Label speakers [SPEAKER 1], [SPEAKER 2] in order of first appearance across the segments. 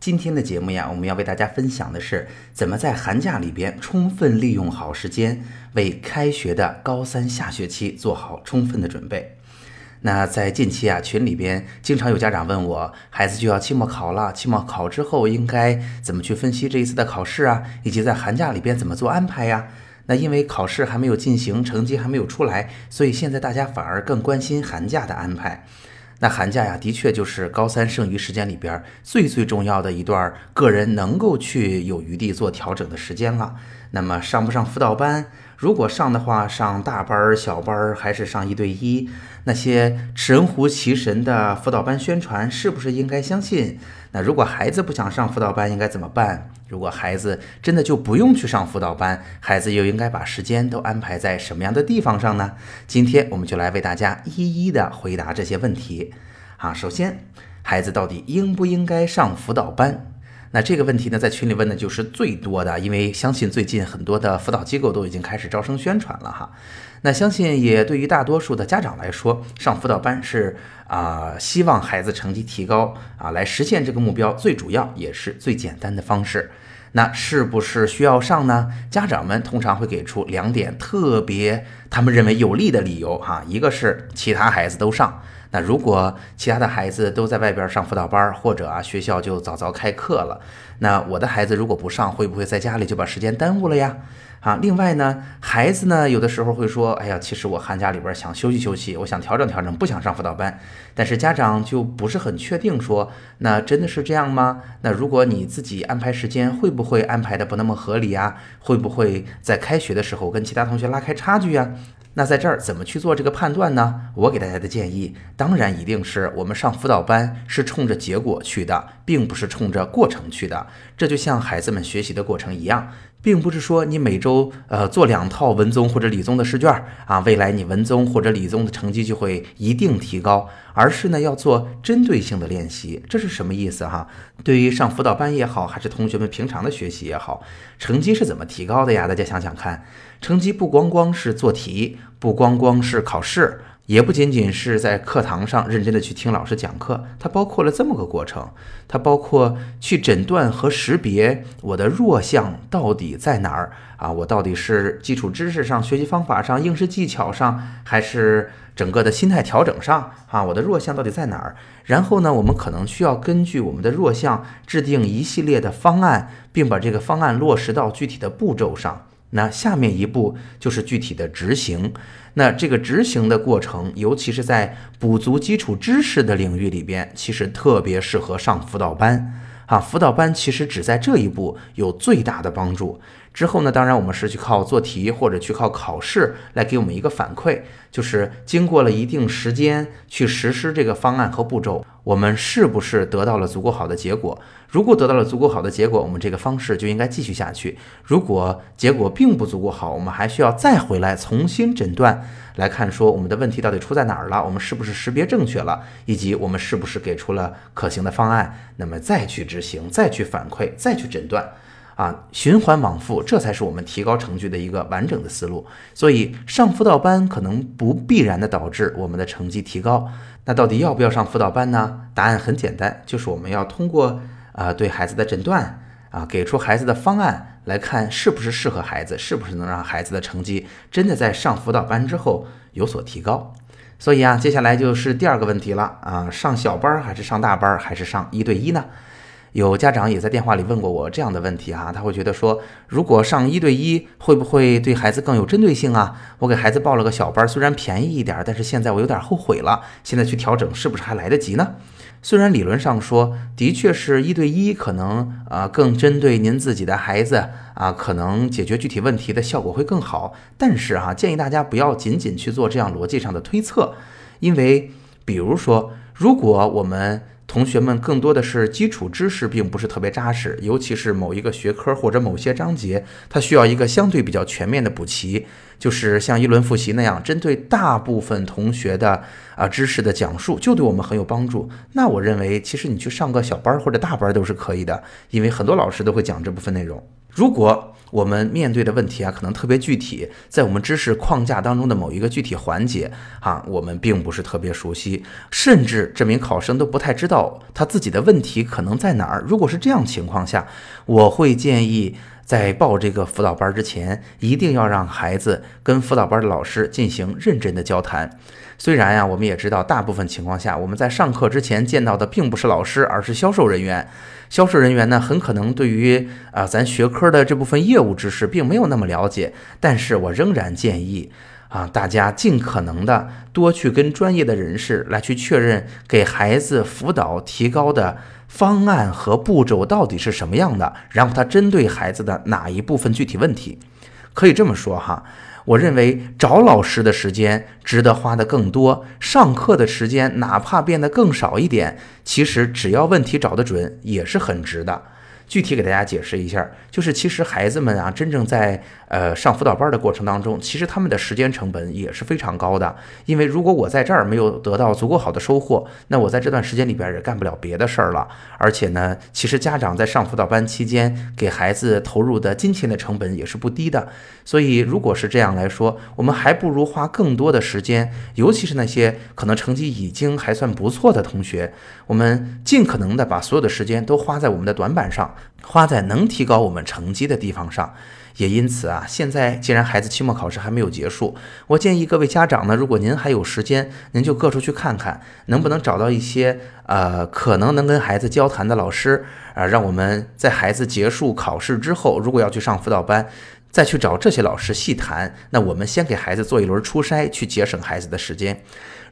[SPEAKER 1] 今天的节目呀，我们要为大家分享的是怎么在寒假里边充分利用好时间，为开学的高三下学期做好充分的准备。那在近期啊，群里边经常有家长问我，孩子就要期末考了，期末考之后应该怎么去分析这一次的考试啊，以及在寒假里边怎么做安排呀？那因为考试还没有进行，成绩还没有出来，所以现在大家反而更关心寒假的安排。那寒假呀，的确就是高三剩余时间里边最最重要的一段个人能够去有余地做调整的时间了。那么上不上辅导班？如果上的话，上大班儿、小班儿还是上一对一？那些神乎其神的辅导班宣传，是不是应该相信？那如果孩子不想上辅导班，应该怎么办？如果孩子真的就不用去上辅导班，孩子又应该把时间都安排在什么样的地方上呢？今天我们就来为大家一一的回答这些问题。啊，首先，孩子到底应不应该上辅导班？那这个问题呢，在群里问的就是最多的，因为相信最近很多的辅导机构都已经开始招生宣传了哈。那相信也对于大多数的家长来说，上辅导班是啊，希望孩子成绩提高啊，来实现这个目标最主要也是最简单的方式。那是不是需要上呢？家长们通常会给出两点特别他们认为有利的理由哈，一个是其他孩子都上，那如果其他的孩子都在外边上辅导班，或者啊学校就早早开课了，那我的孩子如果不上，会不会在家里就把时间耽误了呀？啊，另外呢，孩子呢，有的时候会说，哎呀，其实我寒假里边想休息休息，我想调整调整，不想上辅导班。但是家长就不是很确定，说那真的是这样吗？那如果你自己安排时间，会不会安排的不那么合理啊？会不会在开学的时候跟其他同学拉开差距呀？那在这儿怎么去做这个判断呢？我给大家的建议，当然一定是我们上辅导班是冲着结果去的，并不是冲着过程去的。这就像孩子们学习的过程一样。并不是说你每周呃做两套文综或者理综的试卷啊，未来你文综或者理综的成绩就会一定提高，而是呢要做针对性的练习。这是什么意思哈？对于上辅导班也好，还是同学们平常的学习也好，成绩是怎么提高的呀？大家想想看，成绩不光光是做题，不光光是考试。也不仅仅是在课堂上认真的去听老师讲课，它包括了这么个过程，它包括去诊断和识别我的弱项到底在哪儿啊？我到底是基础知识上、学习方法上、应试技巧上，还是整个的心态调整上啊？我的弱项到底在哪儿？然后呢，我们可能需要根据我们的弱项制定一系列的方案，并把这个方案落实到具体的步骤上。那下面一步就是具体的执行。那这个执行的过程，尤其是在补足基础知识的领域里边，其实特别适合上辅导班啊。辅导班其实只在这一步有最大的帮助。之后呢，当然我们是去靠做题或者去靠考试来给我们一个反馈，就是经过了一定时间去实施这个方案和步骤，我们是不是得到了足够好的结果？如果得到了足够好的结果，我们这个方式就应该继续下去。如果结果并不足够好，我们还需要再回来重新诊断，来看说我们的问题到底出在哪儿了，我们是不是识别正确了，以及我们是不是给出了可行的方案，那么再去执行，再去反馈，再去诊断。啊，循环往复，这才是我们提高成绩的一个完整的思路。所以上辅导班可能不必然的导致我们的成绩提高。那到底要不要上辅导班呢？答案很简单，就是我们要通过啊对孩子的诊断啊，给出孩子的方案来看是不是适合孩子，是不是能让孩子的成绩真的在上辅导班之后有所提高。所以啊，接下来就是第二个问题了啊，上小班还是上大班还是上一对一呢？有家长也在电话里问过我这样的问题哈，他会觉得说，如果上一对一会不会对孩子更有针对性啊？我给孩子报了个小班，虽然便宜一点，但是现在我有点后悔了，现在去调整是不是还来得及呢？虽然理论上说，的确是一对一可能啊更针对您自己的孩子啊，可能解决具体问题的效果会更好，但是哈，建议大家不要仅仅去做这样逻辑上的推测，因为比如说，如果我们同学们更多的是基础知识并不是特别扎实，尤其是某一个学科或者某些章节，它需要一个相对比较全面的补齐，就是像一轮复习那样，针对大部分同学的啊知识的讲述，就对我们很有帮助。那我认为，其实你去上个小班或者大班都是可以的，因为很多老师都会讲这部分内容。如果我们面对的问题啊，可能特别具体，在我们知识框架当中的某一个具体环节啊，我们并不是特别熟悉，甚至这名考生都不太知道他自己的问题可能在哪儿。如果是这样情况下，我会建议在报这个辅导班之前，一定要让孩子跟辅导班的老师进行认真的交谈。虽然呀，我们也知道，大部分情况下，我们在上课之前见到的并不是老师，而是销售人员。销售人员呢，很可能对于啊咱学科的这部分业务知识并没有那么了解，但是我仍然建议啊大家尽可能的多去跟专业的人士来去确认给孩子辅导提高的方案和步骤到底是什么样的，然后他针对孩子的哪一部分具体问题，可以这么说哈。我认为找老师的时间值得花的更多，上课的时间哪怕变得更少一点，其实只要问题找得准，也是很值的。具体给大家解释一下，就是其实孩子们啊，真正在呃上辅导班的过程当中，其实他们的时间成本也是非常高的。因为如果我在这儿没有得到足够好的收获，那我在这段时间里边也干不了别的事儿了。而且呢，其实家长在上辅导班期间给孩子投入的金钱的成本也是不低的。所以如果是这样来说，我们还不如花更多的时间，尤其是那些可能成绩已经还算不错的同学，我们尽可能的把所有的时间都花在我们的短板上。花在能提高我们成绩的地方上，也因此啊，现在既然孩子期末考试还没有结束，我建议各位家长呢，如果您还有时间，您就各处去看看，能不能找到一些呃可能能跟孩子交谈的老师啊，让我们在孩子结束考试之后，如果要去上辅导班，再去找这些老师细谈。那我们先给孩子做一轮初筛，去节省孩子的时间。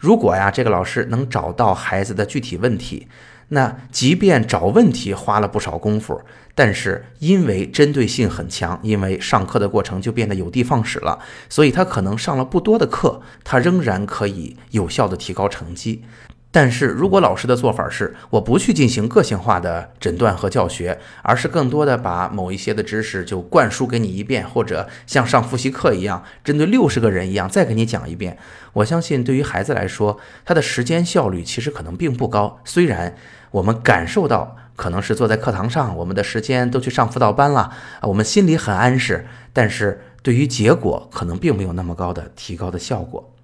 [SPEAKER 1] 如果呀，这个老师能找到孩子的具体问题。那即便找问题花了不少功夫，但是因为针对性很强，因为上课的过程就变得有的放矢了，所以他可能上了不多的课，他仍然可以有效的提高成绩。但是如果老师的做法是我不去进行个性化的诊断和教学，而是更多的把某一些的知识就灌输给你一遍，或者像上复习课一样，针对六十个人一样再给你讲一遍，我相信对于孩子来说，他的时间效率其实可能并不高。虽然我们感受到可能是坐在课堂上，我们的时间都去上辅导班了啊，我们心里很安适，但是对于结果可能并没有那么高的提高的效果。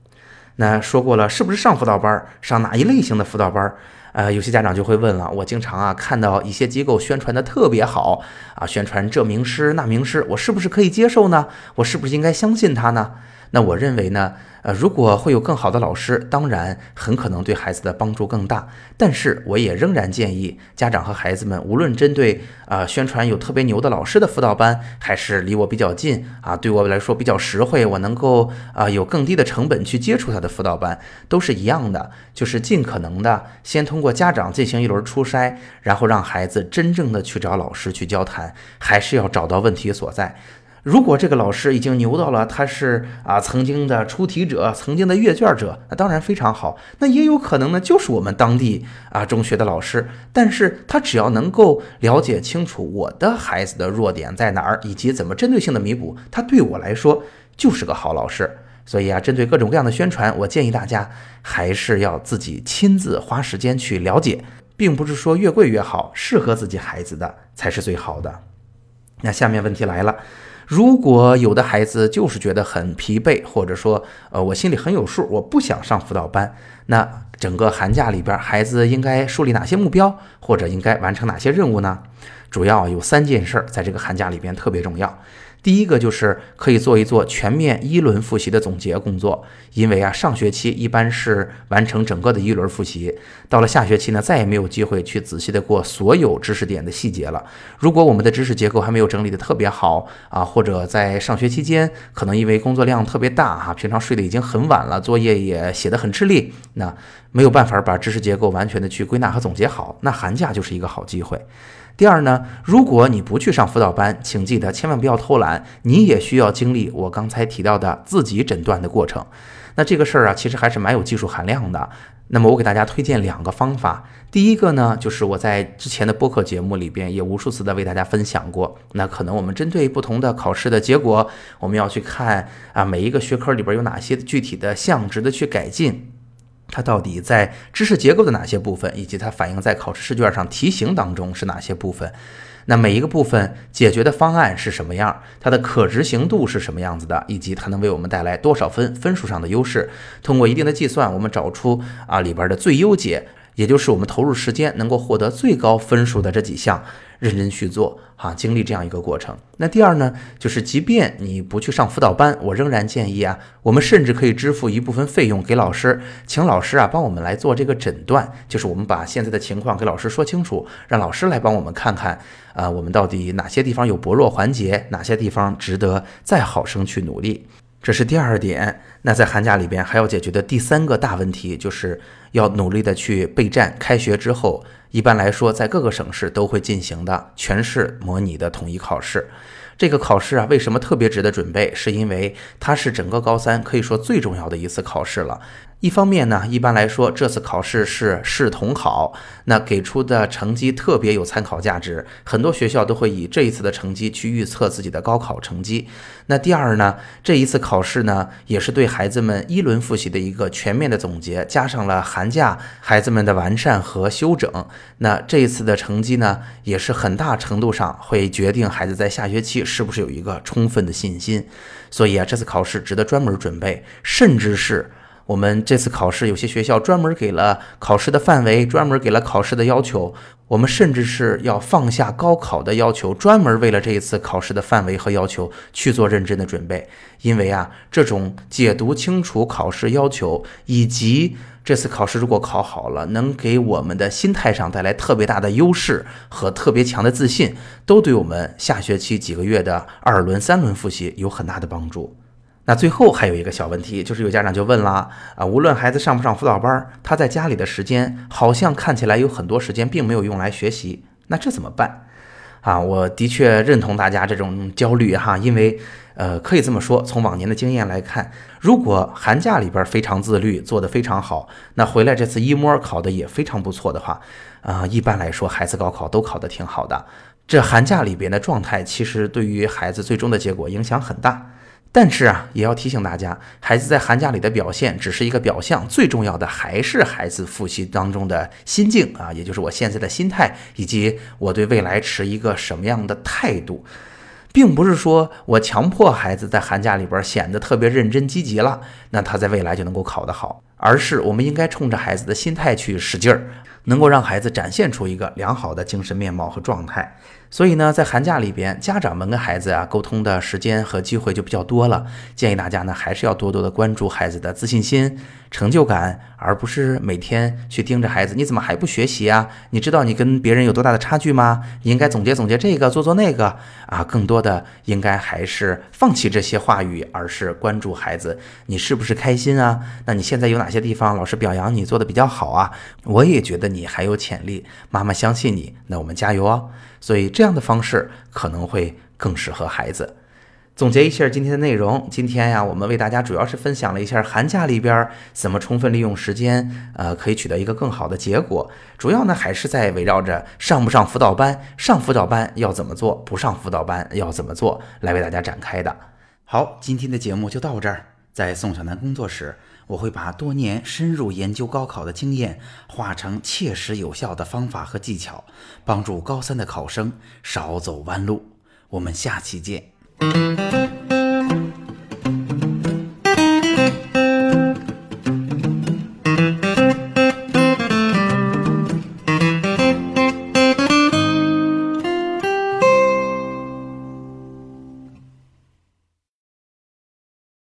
[SPEAKER 1] 那说过了，是不是上辅导班，上哪一类型的辅导班？呃，有些家长就会问了，我经常啊看到一些机构宣传的特别好啊，宣传这名师那名师，我是不是可以接受呢？我是不是应该相信他呢？那我认为呢？呃，如果会有更好的老师，当然很可能对孩子的帮助更大。但是我也仍然建议家长和孩子们，无论针对啊宣传有特别牛的老师的辅导班，还是离我比较近啊，对我来说比较实惠，我能够啊有更低的成本去接触他的辅导班，都是一样的，就是尽可能的先通过家长进行一轮初筛，然后让孩子真正的去找老师去交谈，还是要找到问题所在。如果这个老师已经牛到了，他是啊曾经的出题者，曾经的阅卷者，那当然非常好。那也有可能呢，就是我们当地啊中学的老师，但是他只要能够了解清楚我的孩子的弱点在哪儿，以及怎么针对性的弥补，他对我来说就是个好老师。所以啊，针对各种各样的宣传，我建议大家还是要自己亲自花时间去了解，并不是说越贵越好，适合自己孩子的才是最好的。那下面问题来了。如果有的孩子就是觉得很疲惫，或者说，呃，我心里很有数，我不想上辅导班，那整个寒假里边，孩子应该树立哪些目标，或者应该完成哪些任务呢？主要有三件事，在这个寒假里边特别重要。第一个就是可以做一做全面一轮复习的总结工作，因为啊上学期一般是完成整个的一轮复习，到了下学期呢再也没有机会去仔细的过所有知识点的细节了。如果我们的知识结构还没有整理的特别好啊，或者在上学期间可能因为工作量特别大哈，平常睡得已经很晚了，作业也写得很吃力，那没有办法把知识结构完全的去归纳和总结好，那寒假就是一个好机会。第二呢，如果你不去上辅导班，请记得千万不要偷懒，你也需要经历我刚才提到的自己诊断的过程。那这个事儿啊，其实还是蛮有技术含量的。那么我给大家推荐两个方法，第一个呢，就是我在之前的播客节目里边也无数次的为大家分享过。那可能我们针对不同的考试的结果，我们要去看啊，每一个学科里边有哪些具体的项值得去改进。它到底在知识结构的哪些部分，以及它反映在考试试卷上题型当中是哪些部分？那每一个部分解决的方案是什么样？它的可执行度是什么样子的？以及它能为我们带来多少分分数上的优势？通过一定的计算，我们找出啊里边的最优解。也就是我们投入时间能够获得最高分数的这几项，认真去做哈，经历这样一个过程。那第二呢，就是即便你不去上辅导班，我仍然建议啊，我们甚至可以支付一部分费用给老师，请老师啊帮我们来做这个诊断，就是我们把现在的情况给老师说清楚，让老师来帮我们看看啊，我们到底哪些地方有薄弱环节，哪些地方值得再好生去努力。这是第二点。那在寒假里边还要解决的第三个大问题，就是要努力的去备战开学之后，一般来说在各个省市都会进行的全市模拟的统一考试。这个考试啊，为什么特别值得准备？是因为它是整个高三可以说最重要的一次考试了。一方面呢，一般来说，这次考试是市统考，那给出的成绩特别有参考价值，很多学校都会以这一次的成绩去预测自己的高考成绩。那第二呢，这一次考试呢，也是对孩子们一轮复习的一个全面的总结，加上了寒假孩子们的完善和修整。那这一次的成绩呢，也是很大程度上会决定孩子在下学期是不是有一个充分的信心。所以啊，这次考试值得专门准备，甚至是。我们这次考试，有些学校专门给了考试的范围，专门给了考试的要求。我们甚至是要放下高考的要求，专门为了这一次考试的范围和要求去做认真的准备。因为啊，这种解读清楚考试要求，以及这次考试如果考好了，能给我们的心态上带来特别大的优势和特别强的自信，都对我们下学期几个月的二轮、三轮复习有很大的帮助。那最后还有一个小问题，就是有家长就问了啊，无论孩子上不上辅导班，他在家里的时间好像看起来有很多时间并没有用来学习，那这怎么办？啊，我的确认同大家这种焦虑哈，因为呃，可以这么说，从往年的经验来看，如果寒假里边非常自律，做得非常好，那回来这次一模考的也非常不错的话，啊，一般来说孩子高考都考得挺好的，这寒假里边的状态其实对于孩子最终的结果影响很大。但是啊，也要提醒大家，孩子在寒假里的表现只是一个表象，最重要的还是孩子复习当中的心境啊，也就是我现在的心态，以及我对未来持一个什么样的态度，并不是说我强迫孩子在寒假里边显得特别认真积极了，那他在未来就能够考得好，而是我们应该冲着孩子的心态去使劲儿，能够让孩子展现出一个良好的精神面貌和状态。所以呢，在寒假里边，家长们跟孩子啊沟通的时间和机会就比较多了。建议大家呢，还是要多多的关注孩子的自信心、成就感，而不是每天去盯着孩子，你怎么还不学习啊？你知道你跟别人有多大的差距吗？你应该总结总结这个，做做那个啊。更多的应该还是放弃这些话语，而是关注孩子，你是不是开心啊？那你现在有哪些地方老师表扬你做的比较好啊？我也觉得你还有潜力，妈妈相信你，那我们加油哦。所以这样的方式可能会更适合孩子。总结一下今天的内容，今天呀，我们为大家主要是分享了一下寒假里边怎么充分利用时间，呃，可以取得一个更好的结果。主要呢还是在围绕着上不上辅导班，上辅导班要怎么做，不上辅导班要怎么做来为大家展开的。好，今天的节目就到这儿，在宋小南工作室。我会把多年深入研究高考的经验化成切实有效的方法和技巧，帮助高三的考生少走弯路。我们下期见。Thank you.